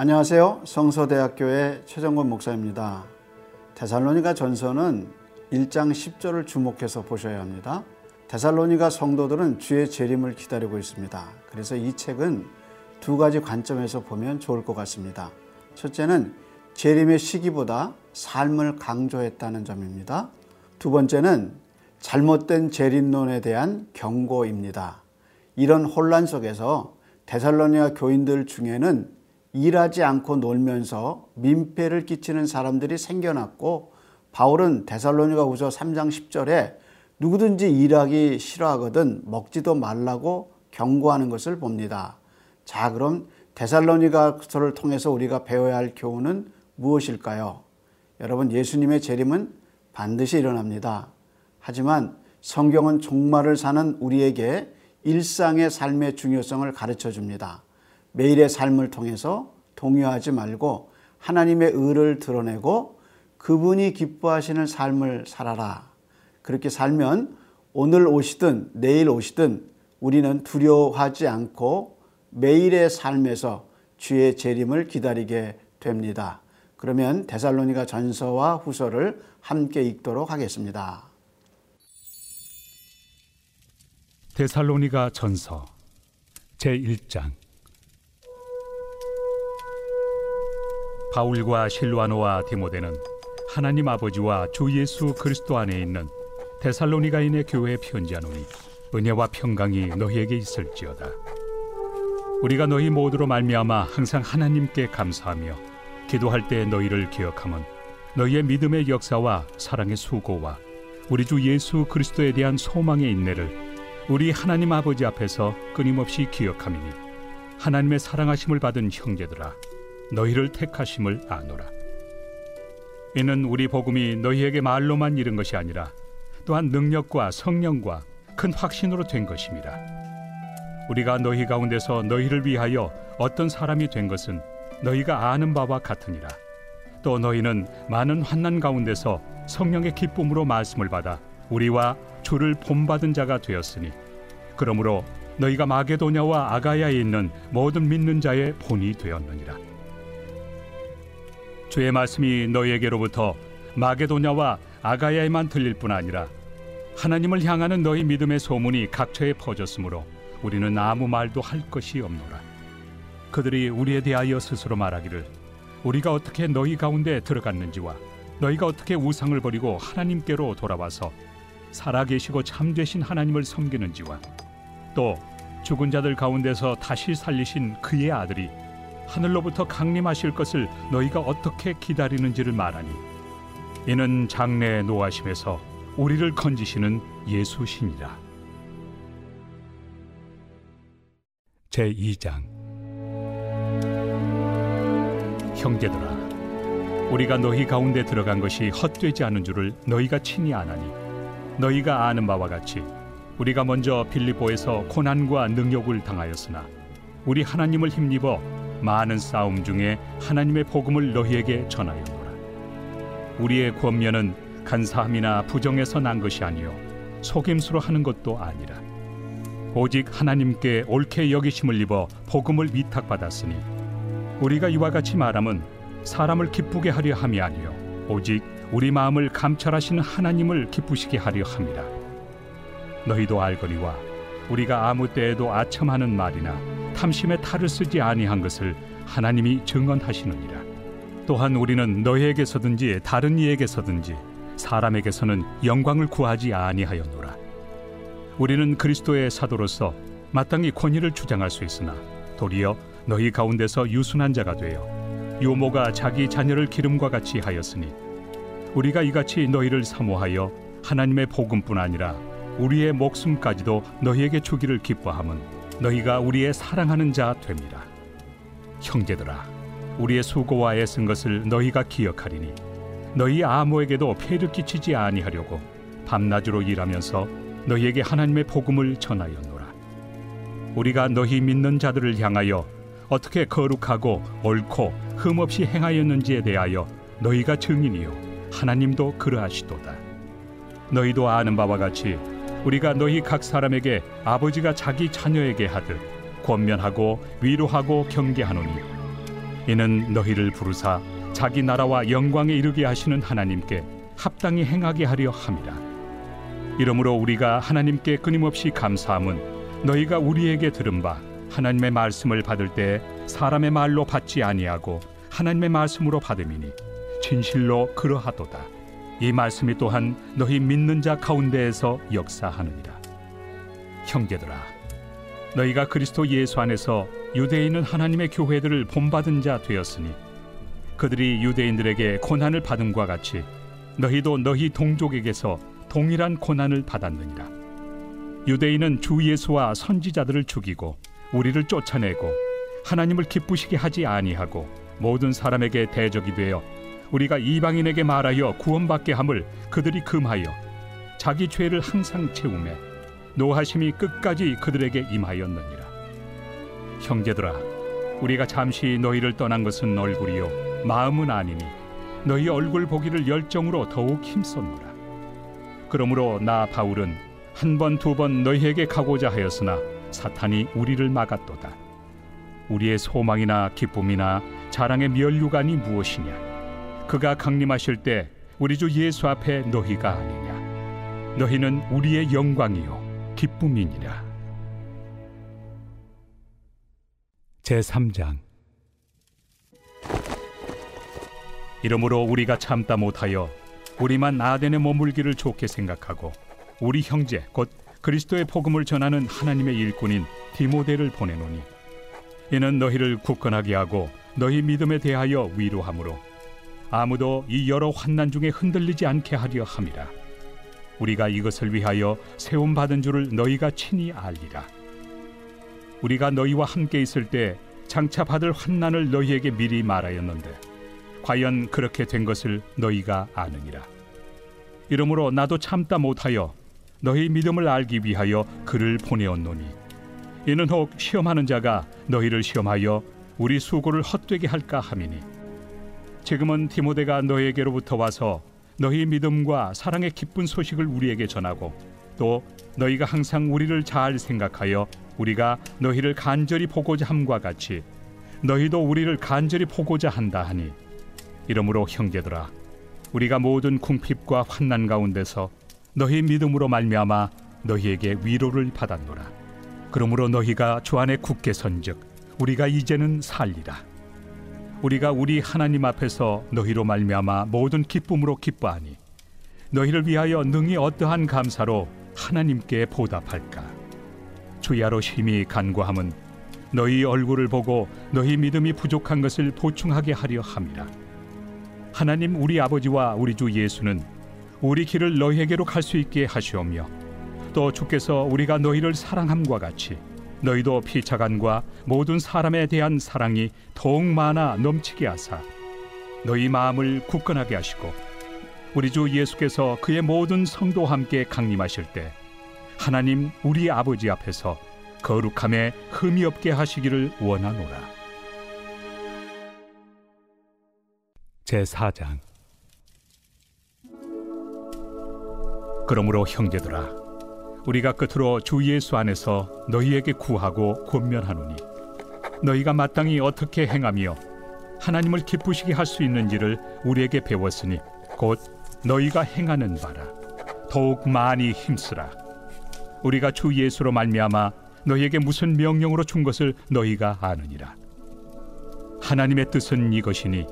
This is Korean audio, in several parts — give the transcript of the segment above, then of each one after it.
안녕하세요. 성서대학교의 최정권 목사입니다. 데살로니가 전서는 1장 10절을 주목해서 보셔야 합니다. 데살로니가 성도들은 주의 재림을 기다리고 있습니다. 그래서 이 책은 두 가지 관점에서 보면 좋을 것 같습니다. 첫째는 재림의 시기보다 삶을 강조했다는 점입니다. 두 번째는 잘못된 재림론에 대한 경고입니다. 이런 혼란 속에서 데살로니아 교인들 중에는 일하지 않고 놀면서 민폐를 끼치는 사람들이 생겨났고 바울은 데살로니가 후서 3장 10절에 누구든지 일하기 싫어하거든 먹지도 말라고 경고하는 것을 봅니다. 자, 그럼 데살로니가서를 통해서 우리가 배워야 할 교훈은 무엇일까요? 여러분, 예수님의 재림은 반드시 일어납니다. 하지만 성경은 종말을 사는 우리에게 일상의 삶의 중요성을 가르쳐 줍니다. 매일의 삶을 통해서 동요하지 말고 하나님의 의를 드러내고 그분이 기뻐하시는 삶을 살아라. 그렇게 살면 오늘 오시든 내일 오시든 우리는 두려워하지 않고 매일의 삶에서 주의 재림을 기다리게 됩니다. 그러면 데살로니가 전서와 후서를 함께 읽도록 하겠습니다. 데살로니가 전서 제1장 바울과 실루아노와 디모데는 하나님 아버지와 주 예수 그리스도 안에 있는 데살로니가인의 교회에 편지하노니 은혜와 평강이 너희에게 있을지어다. 우리가 너희 모두로 말미암아 항상 하나님께 감사하며 기도할 때 너희를 기억함은 너희의 믿음의 역사와 사랑의 수고와 우리 주 예수 그리스도에 대한 소망의 인내를 우리 하나님 아버지 앞에서 끊임없이 기억함이니 하나님의 사랑하심을 받은 형제들아 너희를 택하심을 아노라. 이는 우리 복음이 너희에게 말로만 이른 것이 아니라 또한 능력과 성령과 큰 확신으로 된 것임이라. 우리가 너희 가운데서 너희를 위하여 어떤 사람이 된 것은 너희가 아는 바와 같으니라. 또 너희는 많은 환난 가운데서 성령의 기쁨으로 말씀을 받아 우리와 주를 본받은 자가 되었으니 그러므로 너희가 마게도냐와 아가야에 있는 모든 믿는 자의 본이 되었느니라. 주의 말씀이 너희에게로부터 마게도냐와 아가야에만 들릴 뿐 아니라 하나님을 향하는 너희 믿음의 소문이 각처에 퍼졌으므로 우리는 아무 말도 할 것이 없노라. 그들이 우리에 대하여 스스로 말하기를 우리가 어떻게 너희 가운데 들어갔는지와 너희가 어떻게 우상을 버리고 하나님께로 돌아와서 살아계시고 참되신 하나님을 섬기는지와 또 죽은 자들 가운데서 다시 살리신 그의 아들이 하늘로부터 강림하실 것을 너희가 어떻게 기다리는지를 말하니 이는 장래의 노하심에서 우리를 건지시는 예수시니라. 제 2장 형제들아 우리가 너희 가운데 들어간 것이 헛되지 않은 줄을 너희가 친히 아나니 너희가 아는 바와 같이 우리가 먼저 빌립보에서 고난과 능욕을 당하였으나 우리 하나님을 힘입어 많은 싸움 중에 하나님의 복음을 너희에게 전하였노라. 우리의 권면은 간사함이나 부정에서 난 것이 아니요 속임수로 하는 것도 아니라 오직 하나님께 옳게 여기심을 입어 복음을 위탁받았으니 우리가 이와 같이 말함은 사람을 기쁘게 하려 함이 아니요 오직 우리 마음을 감찰하시는 하나님을 기쁘시게 하려 함이라 너희도 알거니와 우리가 아무 때에도 아첨하는 말이나 탐심에 탈을 쓰지 아니한 것을 하나님이 증언하시느니라. 또한 우리는 너희에게서든지 다른 이에게서든지 사람에게서는 영광을 구하지 아니하였노라. 우리는 그리스도의 사도로서 마땅히 권위를 주장할 수 있으나 도리어 너희 가운데서 유순한 자가 되어 유모가 자기 자녀를 기름과 같이 하였으니 우리가 이같이 너희를 사모하여 하나님의 복음뿐 아니라 우리의 목숨까지도 너희에게 주기를 기뻐함은 너희가 우리의 사랑하는 자 됩니다. 형제들아, 우리의 수고와 애쓴 것을 너희가 기억하리니 너희 아무에게도 폐를 끼치지 아니하려고 밤낮으로 일하면서 너희에게 하나님의 복음을 전하였노라. 우리가 너희 믿는 자들을 향하여 어떻게 거룩하고 옳고 흠없이 행하였는지에 대하여 너희가 증인이요 하나님도 그러하시도다. 너희도 아는 바와 같이 우리가 너희 각 사람에게 아버지가 자기 자녀에게 하듯 권면하고 위로하고 경계하노니 이는 너희를 부르사 자기 나라와 영광에 이르게 하시는 하나님께 합당히 행하게 하려 함이라. 이러므로 우리가 하나님께 끊임없이 감사함은 너희가 우리에게 들은 바 하나님의 말씀을 받을 때 사람의 말로 받지 아니하고 하나님의 말씀으로 받음이니 진실로 그러하도다. 이 말씀이 또한 너희 믿는 자 가운데에서 역사하느니라. 형제들아, 너희가 그리스도 예수 안에서 유대인은 하나님의 교회들을 본받은 자 되었으니 그들이 유대인들에게 고난을 받음과 같이 너희도 너희 동족에게서 동일한 고난을 받았느니라. 유대인은 주 예수와 선지자들을 죽이고 우리를 쫓아내고 하나님을 기쁘시게 하지 아니하고 모든 사람에게 대적이 되어 우리가 이방인에게 말하여 구원받게 함을 그들이 금하여 자기 죄를 항상 채우매 노하심이 끝까지 그들에게 임하였느니라. 형제들아 우리가 잠시 너희를 떠난 것은 얼굴이요 마음은 아니니 너희 얼굴 보기를 열정으로 더욱 힘썼노라. 그러므로 나 바울은 한 번 두번 너희에게 가고자 하였으나 사탄이 우리를 막았도다. 우리의 소망이나 기쁨이나 자랑의 면류관이 무엇이냐 그가 강림하실 때 우리 주 예수 앞에 너희가 아니냐. 너희는 우리의 영광이요 기쁨이니라. 제 3장. 이러므로 우리가 참다 못하여 우리만 아덴에 머물기를 좋게 생각하고 우리 형제 곧 그리스도의 복음을 전하는 하나님의 일꾼인 디모데를 보내노니 이는 너희를 굳건하게 하고 너희 믿음에 대하여 위로하므로 아무도 이 여러 환난 중에 흔들리지 않게 하려 함이라. 우리가 이것을 위하여 세움 받은 줄을 너희가 친히 알리라. 우리가 너희와 함께 있을 때 장차 받을 환난을 너희에게 미리 말하였는데 과연 그렇게 된 것을 너희가 아느니라. 이러므로 나도 참다 못하여 너희 믿음을 알기 위하여 그를 보내었노니 이는 혹 시험하는 자가 너희를 시험하여 우리 수고를 헛되게 할까 함이니 지금은 디모데가 너희에게로부터 와서 너희 믿음과 사랑의 기쁜 소식을 우리에게 전하고 또 너희가 항상 우리를 잘 생각하여 우리가 너희를 간절히 보고자 함과 같이 너희도 우리를 간절히 보고자 한다 하니 이러므로 형제들아 우리가 모든 궁핍과 환난 가운데서 너희 믿음으로 말미암아 너희에게 위로를 받았노라. 그러므로 너희가 주 안에 굳게 선즉 우리가 이제는 살리라 우리가 우리 하나님 앞에서 너희로 말미암아 모든 기쁨으로 기뻐하니 너희를 위하여 능히 어떠한 감사로 하나님께 보답할까? 주야로 심히 간구함은 너희 얼굴을 보고 너희 믿음이 부족한 것을 보충하게 하려 함이라. 하나님 우리 아버지와 우리 주 예수는 우리 길을 너희에게로 갈 수 있게 하시오며 또 주께서 우리가 너희를 사랑함과 같이 너희도 피차간과 모든 사람에 대한 사랑이 더욱 많아 넘치게 하사 너희 마음을 굳건하게 하시고 우리 주 예수께서 그의 모든 성도와 함께 강림하실 때 하나님 우리 아버지 앞에서 거룩함에 흠이 없게 하시기를 원하노라. 제 4장 그러므로 형제들아 우리가 끝으로 주 예수 안에서 너희에게 구하고 권면하노니 너희가 마땅히 어떻게 행하며 하나님을 기쁘시게 할 수 있는지를 우리에게 배웠으니 곧 너희가 행하는 바라. 더욱 많이 힘쓰라. 우리가 주 예수로 말미암아 너희에게 무슨 명령으로 준 것을 너희가 아느니라. 하나님의 뜻은 이것이니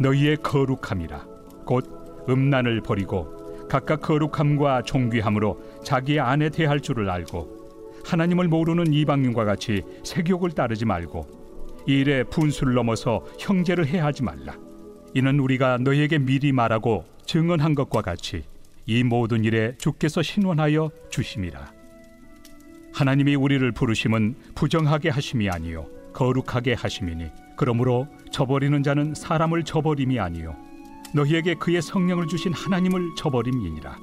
너희의 거룩함이라. 곧 음란을 버리고 각각 거룩함과 존귀함으로 자기 안에 대할 줄을 알고 하나님을 모르는 이방인과 같이 세욕을 따르지 말고 이 일에 분수를 넘어서 형제를 해하지 말라. 이는 우리가 너희에게 미리 말하고 증언한 것과 같이 이 모든 일에 주께서 신원하여 주심이라. 하나님이 우리를 부르심은 부정하게 하심이 아니요 거룩하게 하심이니 그러므로 저버리는 자는 사람을 저버림이 아니요 너희에게 그의 성령을 주신 하나님을 저버림이니라.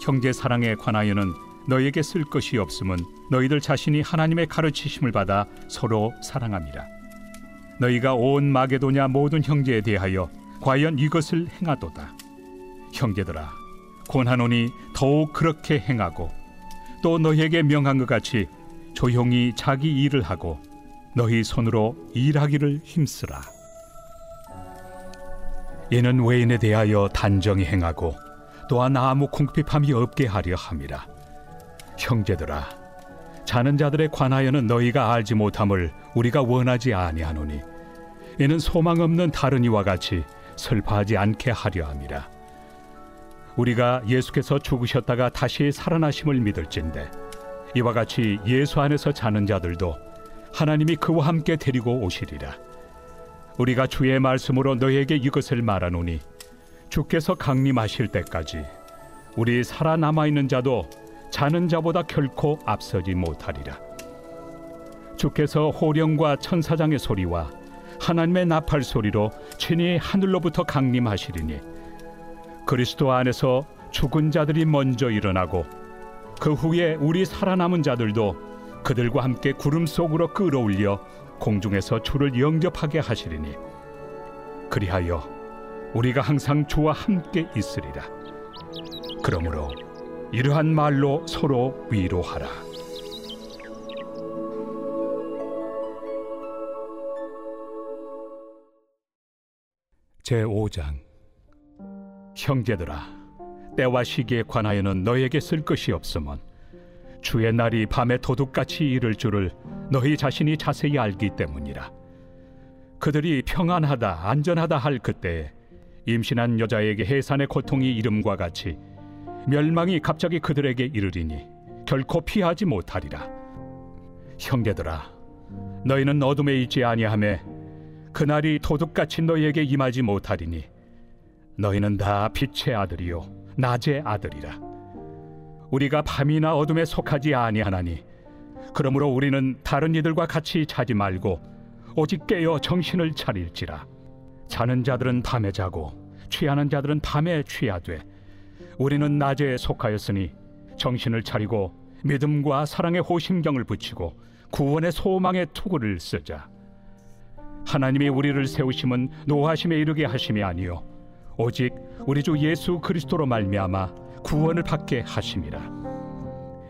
형제 사랑에 관하여는 너희에게 쓸 것이 없음은 너희들 자신이 하나님의 가르치심을 받아 서로 사랑함이라. 너희가 온 마게도냐 모든 형제에 대하여 과연 이것을 행하도다. 형제들아 권하노니 더욱 그렇게 행하고 또 너희에게 명한 것 같이 조용히 자기 일을 하고 너희 손으로 일하기를 힘쓰라 이는 외인에 대하여 단정히 행하고 또한 아무 궁핍함이 없게 하려 함이라. 형제들아 자는 자들에 관하여는 너희가 알지 못함을 우리가 원하지 아니하노니 이는 소망 없는 다른 이와 같이 슬퍼하지 않게 하려 함이라. 우리가 예수께서 죽으셨다가 다시 살아나심을 믿을진데 이와 같이 예수 안에서 자는 자들도 하나님이 그와 함께 데리고 오시리라 우리가 주의 말씀으로 너에게 이것을 말하노니 주께서 강림하실 때까지 우리 살아남아 있는 자도 자는 자보다 결코 앞서지 못하리라. 주께서 호령과 천사장의 소리와 하나님의 나팔 소리로 친히 하늘로부터 강림하시리니 그리스도 안에서 죽은 자들이 먼저 일어나고 그 후에 우리 살아남은 자들도 그들과 함께 구름 속으로 끌어올려 공중에서 주를 영접하게 하시리니 그리하여 우리가 항상 주와 함께 있으리라. 그러므로 이러한 말로 서로 위로하라. 제 5장 형제들아 때와 시기에 관하여는 너에게 쓸 것이 없으면 주의 날이 밤에 도둑같이 이를 줄을 너희 자신이 자세히 알기 때문이라 그들이 평안하다 안전하다 할 그때에 임신한 여자에게 해산의 고통이 이름과 같이 멸망이 갑자기 그들에게 이르리니 결코 피하지 못하리라. 형제들아, 너희는 어둠에 있지 아니하매 그날이 도둑같이 너희에게 임하지 못하리니 너희는 다 빛의 아들이요 낮의 아들이라. 우리가 밤이나 어둠에 속하지 아니하나니 그러므로 우리는 다른 이들과 같이 자지 말고 오직 깨어 정신을 차릴지라. 자는 자들은 밤에 자고 취하는 자들은 밤에 취하되 우리는 낮에 속하였으니 정신을 차리고 믿음과 사랑의 호심경을 붙이고 구원의 소망의 투구를 쓰자 하나님이 우리를 세우심은 노하심에 이르게 하심이 아니요 오직 우리 주 예수 그리스도로 말미암아 구원을 받게 하심이라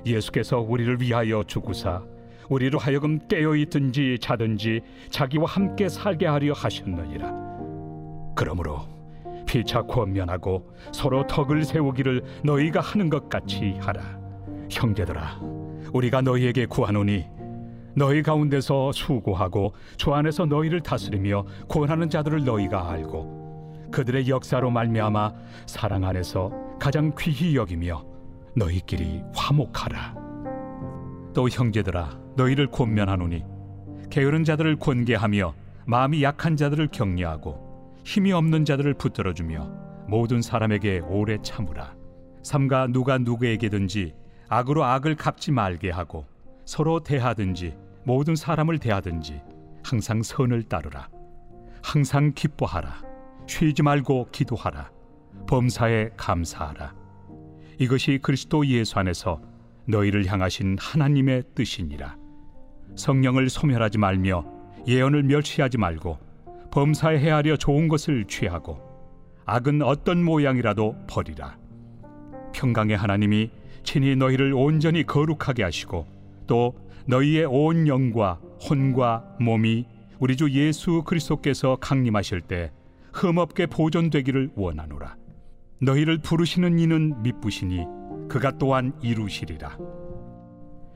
예수께서 우리를 위하여 죽으사 우리로 하여금 깨어 있든지 자든지 자기와 함께 살게 하려 하셨느니라 그러므로 피차 권면하고 서로 덕을 세우기를 너희가 하는 것 같이 하라. 형제들아, 우리가 너희에게 구하노니 너희 가운데서 수고하고 주 안에서 너희를 다스리며 권하는 자들을 너희가 알고 그들의 역사로 말미암아 사랑 안에서 가장 귀히 여기며 너희끼리 화목하라. 또 형제들아, 너희를 권면하노니 게으른 자들을 권계하며 마음이 약한 자들을 격려하고 힘이 없는 자들을 붙들어 주며 모든 사람에게 오래 참으라. 삼가 누가 누구에게든지 악으로 악을 갚지 말게 하고 서로 대하든지 모든 사람을 대하든지 항상 선을 따르라. 항상 기뻐하라 쉬지 말고 기도하라. 범사에 감사하라. 이것이 그리스도 예수 안에서 너희를 향하신 하나님의 뜻이니라. 성령을 소멸하지 말며 예언을 멸시하지 말고 범사에 헤아려 좋은 것을 취하고 악은 어떤 모양이라도 버리라. 평강의 하나님이 친히 너희를 온전히 거룩하게 하시고 또 너희의 온 영과 혼과 몸이 우리 주 예수 그리스도께서 강림하실 때 흠없게 보존되기를 원하노라. 너희를 부르시는 이는 미쁘시니 그가 또한 이루시리라.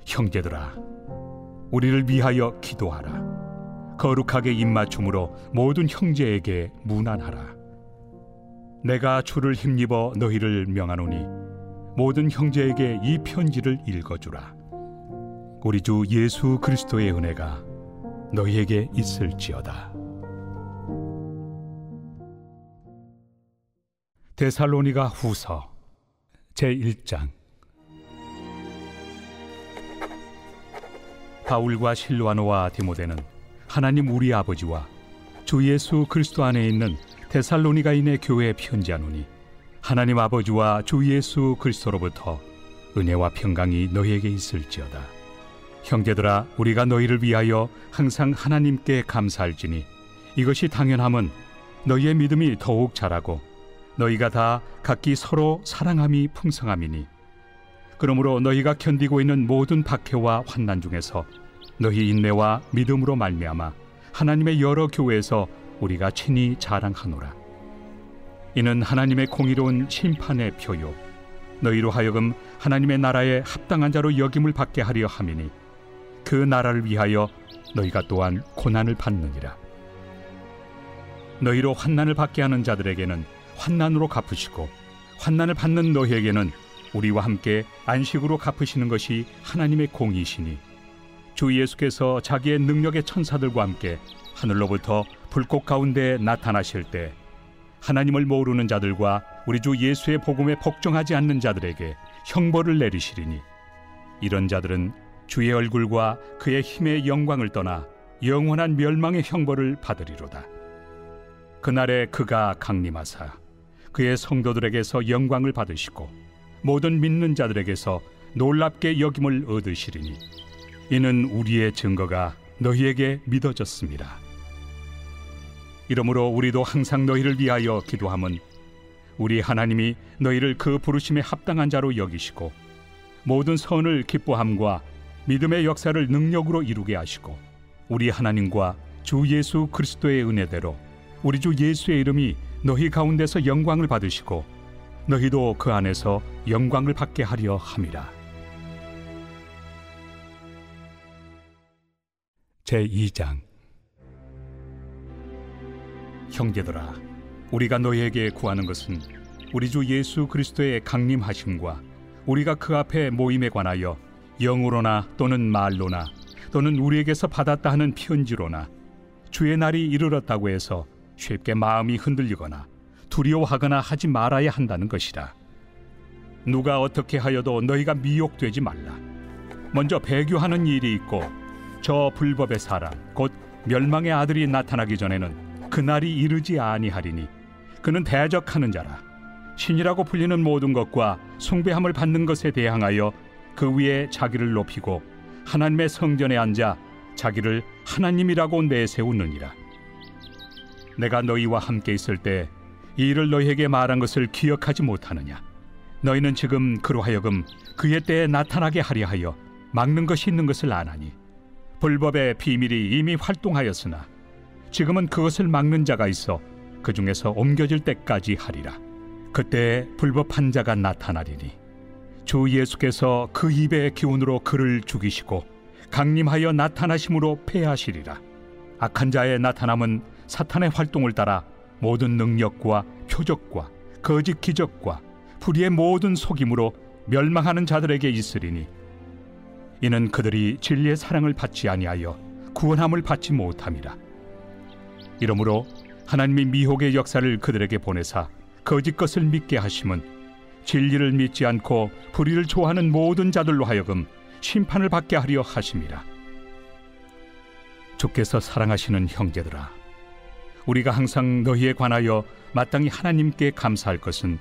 형제들아, 우리를 위하여 기도하라. 거룩하게 입맞춤으로 모든 형제에게 무난하라. 내가 주를 힘입어 너희를 명하노니 모든 형제에게 이 편지를 읽어주라. 우리 주 예수 그리스도의 은혜가 너희에게 있을지어다. 데살로니가 후서 제 1장 바울과 실로아노와 디모데는 하나님 우리 아버지와 주 예수 그리스도 안에 있는 데살로니가인의 교회에 편지하노니 하나님 아버지와 주 예수 그리스도로부터 은혜와 평강이 너희에게 있을지어다. 형제들아 우리가 너희를 위하여 항상 하나님께 감사할지니 이것이 당연함은 너희의 믿음이 더욱 자라고 너희가 다 각기 서로 사랑함이 풍성함이니. 그러므로 너희가 견디고 있는 모든 박해와 환난 중에서 너희 인내와 믿음으로 말미암아 하나님의 여러 교회에서 우리가 친히 자랑하노라. 이는 하나님의 공의로운 심판의 표요. 너희로 하여금 하나님의 나라에 합당한 자로 여김을 받게 하려 함이니 그 나라를 위하여 너희가 또한 고난을 받느니라. 너희로 환난을 받게 하는 자들에게는 환난으로 갚으시고 환난을 받는 너희에게는 우리와 함께 안식으로 갚으시는 것이 하나님의 공이시니 주 예수께서 자기의 능력의 천사들과 함께 하늘로부터 불꽃 가운데 나타나실 때 하나님을 모르는 자들과 우리 주 예수의 복음에 복종하지 않는 자들에게 형벌을 내리시리니 이런 자들은 주의 얼굴과 그의 힘의 영광을 떠나 영원한 멸망의 형벌을 받으리로다. 그날에 그가 강림하사 그의 성도들에게서 영광을 받으시고 모든 믿는 자들에게서 놀랍게 여김을 얻으시리니 이는 우리의 증거가 너희에게 믿어졌습니다. 이러므로 우리도 항상 너희를 위하여 기도함은 우리 하나님이 너희를 그 부르심에 합당한 자로 여기시고 모든 선을 기뻐함과 믿음의 역사를 능력으로 이루게 하시고 우리 하나님과 주 예수 그리스도의 은혜대로 우리 주 예수의 이름이 너희 가운데서 영광을 받으시고 너희도 그 안에서 영광을 받게 하려 함이라. 제 2장 형제들아 우리가 너희에게 구하는 것은 우리 주 예수 그리스도의 강림하심과 우리가 그 앞에 모임에 관하여 영으로나 또는 말로나 또는 우리에게서 받았다 하는 편지로나 주의 날이 이르렀다고 해서 쉽게 마음이 흔들리거나 두려워하거나 하지 말아야 한다는 것이라. 누가 어떻게 하여도 너희가 미혹되지 말라. 먼저 배교하는 일이 있고 저 불법의 사람 곧 멸망의 아들이 나타나기 전에는 그 날이 이르지 아니하리니 그는 대적하는 자라. 신이라고 불리는 모든 것과 숭배함을 받는 것에 대항하여 그 위에 자기를 높이고 하나님의 성전에 앉아 자기를 하나님이라고 내세우느니라. 내가 너희와 함께 있을 때 이 일을 너희에게 말한 것을 기억하지 못하느냐? 너희는 지금 그로 하여금 그의 때에 나타나게 하려 하여 막는 것이 있는 것을 아나니 불법의 비밀이 이미 활동하였으나 지금은 그것을 막는 자가 있어 그 중에서 옮겨질 때까지 하리라. 그때 불법한 자가 나타나리니 주 예수께서 그 입의 기운으로 그를 죽이시고 강림하여 나타나심으로 패하시리라. 악한 자의 나타남은 사탄의 활동을 따라 모든 능력과 표적과 거짓 기적과 불의의 모든 속임으로 멸망하는 자들에게 있으리니 이는 그들이 진리의 사랑을 받지 아니하여 구원함을 받지 못함이라. 이러므로 하나님이 미혹의 역사를 그들에게 보내사 거짓 것을 믿게 하심은 진리를 믿지 않고 불의를 좋아하는 모든 자들로 하여금 심판을 받게 하려 하심이라. 주께서 사랑하시는 형제들아 우리가 항상 너희에 관하여 마땅히 하나님께 감사할 것은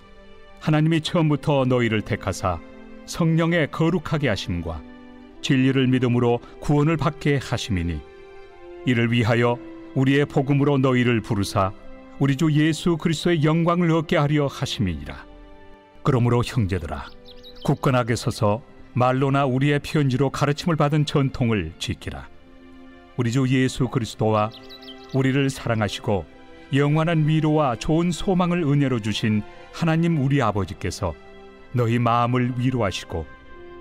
하나님이 처음부터 너희를 택하사 성령에 거룩하게 하심과 진리를 믿음으로 구원을 받게 하심이니 이를 위하여 우리의 복음으로 너희를 부르사 우리 주 예수 그리스도의 영광을 얻게 하려 하심이니라. 그러므로 형제들아 굳건하게 서서 말로나 우리의 편지로 가르침을 받은 전통을 지키라. 우리 주 예수 그리스도와 우리를 사랑하시고 영원한 위로와 좋은 소망을 은혜로 주신 하나님 우리 아버지께서 너희 마음을 위로하시고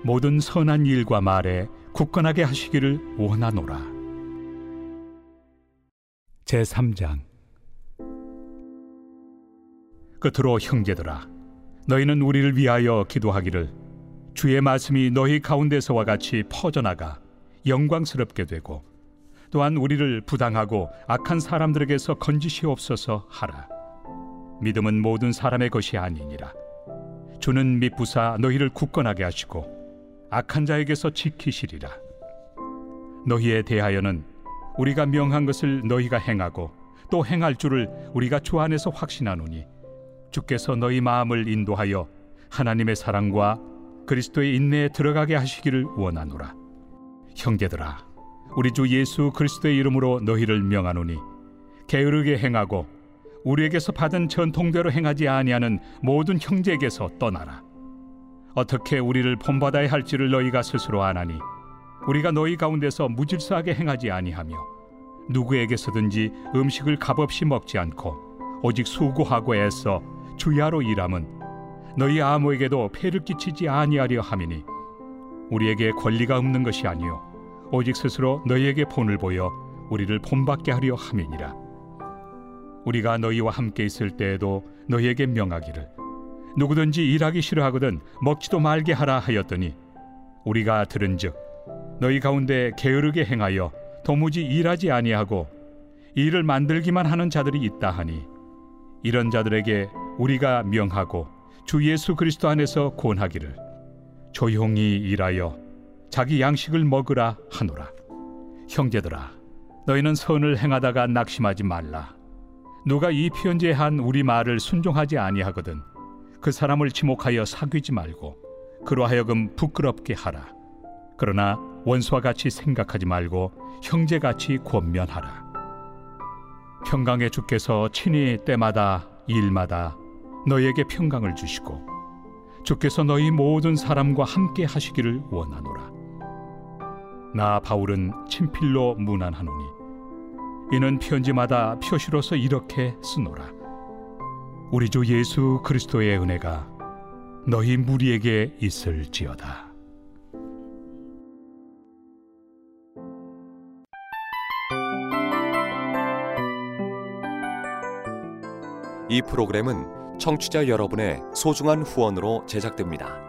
모든 선한 일과 말에 굳건하게 하시기를 원하노라. 제 3장 끝으로 형제들아 너희는 우리를 위하여 기도하기를 주의 말씀이 너희 가운데서와 같이 퍼져나가 영광스럽게 되고 또한 우리를 부당하고 악한 사람들에게서 건지시옵소서 하라. 믿음은 모든 사람의 것이 아니니라. 주는 믿부사 너희를 굳건하게 하시고 악한 자에게서 지키시리라. 너희에 대하여는 우리가 명한 것을 너희가 행하고 또 행할 줄을 우리가 주 안에서 확신하노니 주께서 너희 마음을 인도하여 하나님의 사랑과 그리스도의 인내에 들어가게 하시기를 원하노라. 형제들아 우리 주 예수 그리스도의 이름으로 너희를 명하노니 게으르게 행하고 우리에게서 받은 전통대로 행하지 아니하는 모든 형제에게서 떠나라. 어떻게 우리를 본받아야 할지를 너희가 스스로 아나니 우리가 너희 가운데서 무질서하게 행하지 아니하며 누구에게서든지 음식을 값없이 먹지 않고 오직 수고하고 애써 주야로 일함은 너희 아무에게도 폐를 끼치지 아니하려 함이니 우리에게 권리가 없는 것이 아니요 오직 스스로 너희에게 본을 보여 우리를 본받게 하려 함이니라. 우리가 너희와 함께 있을 때에도 너희에게 명하기를 누구든지 일하기 싫어하거든 먹지도 말게 하라 하였더니 우리가 들은즉 너희 가운데 게으르게 행하여 도무지 일하지 아니하고 일을 만들기만 하는 자들이 있다 하니 이런 자들에게 우리가 명하고 주 예수 그리스도 안에서 권하기를 조용히 일하여 자기 양식을 먹으라 하노라. 형제들아 너희는 선을 행하다가 낙심하지 말라. 누가 이 편지에 한 우리 말을 순종하지 아니하거든 그 사람을 지목하여 사귀지 말고 그로 하여금 부끄럽게 하라. 그러나 원수와 같이 생각하지 말고 형제같이 권면하라. 평강의 주께서 친히 때마다 일마다 너희에게 평강을 주시고 주께서 너희 모든 사람과 함께 하시기를 원하노라. 나 바울은 친필로 문안하노니 이는 편지마다 표시로서 이렇게 쓰노라. 우리 주 예수 그리스도의 은혜가 너희 무리에게 있을지어다. 이 프로그램은 청취자 여러분의 소중한 후원으로 제작됩니다.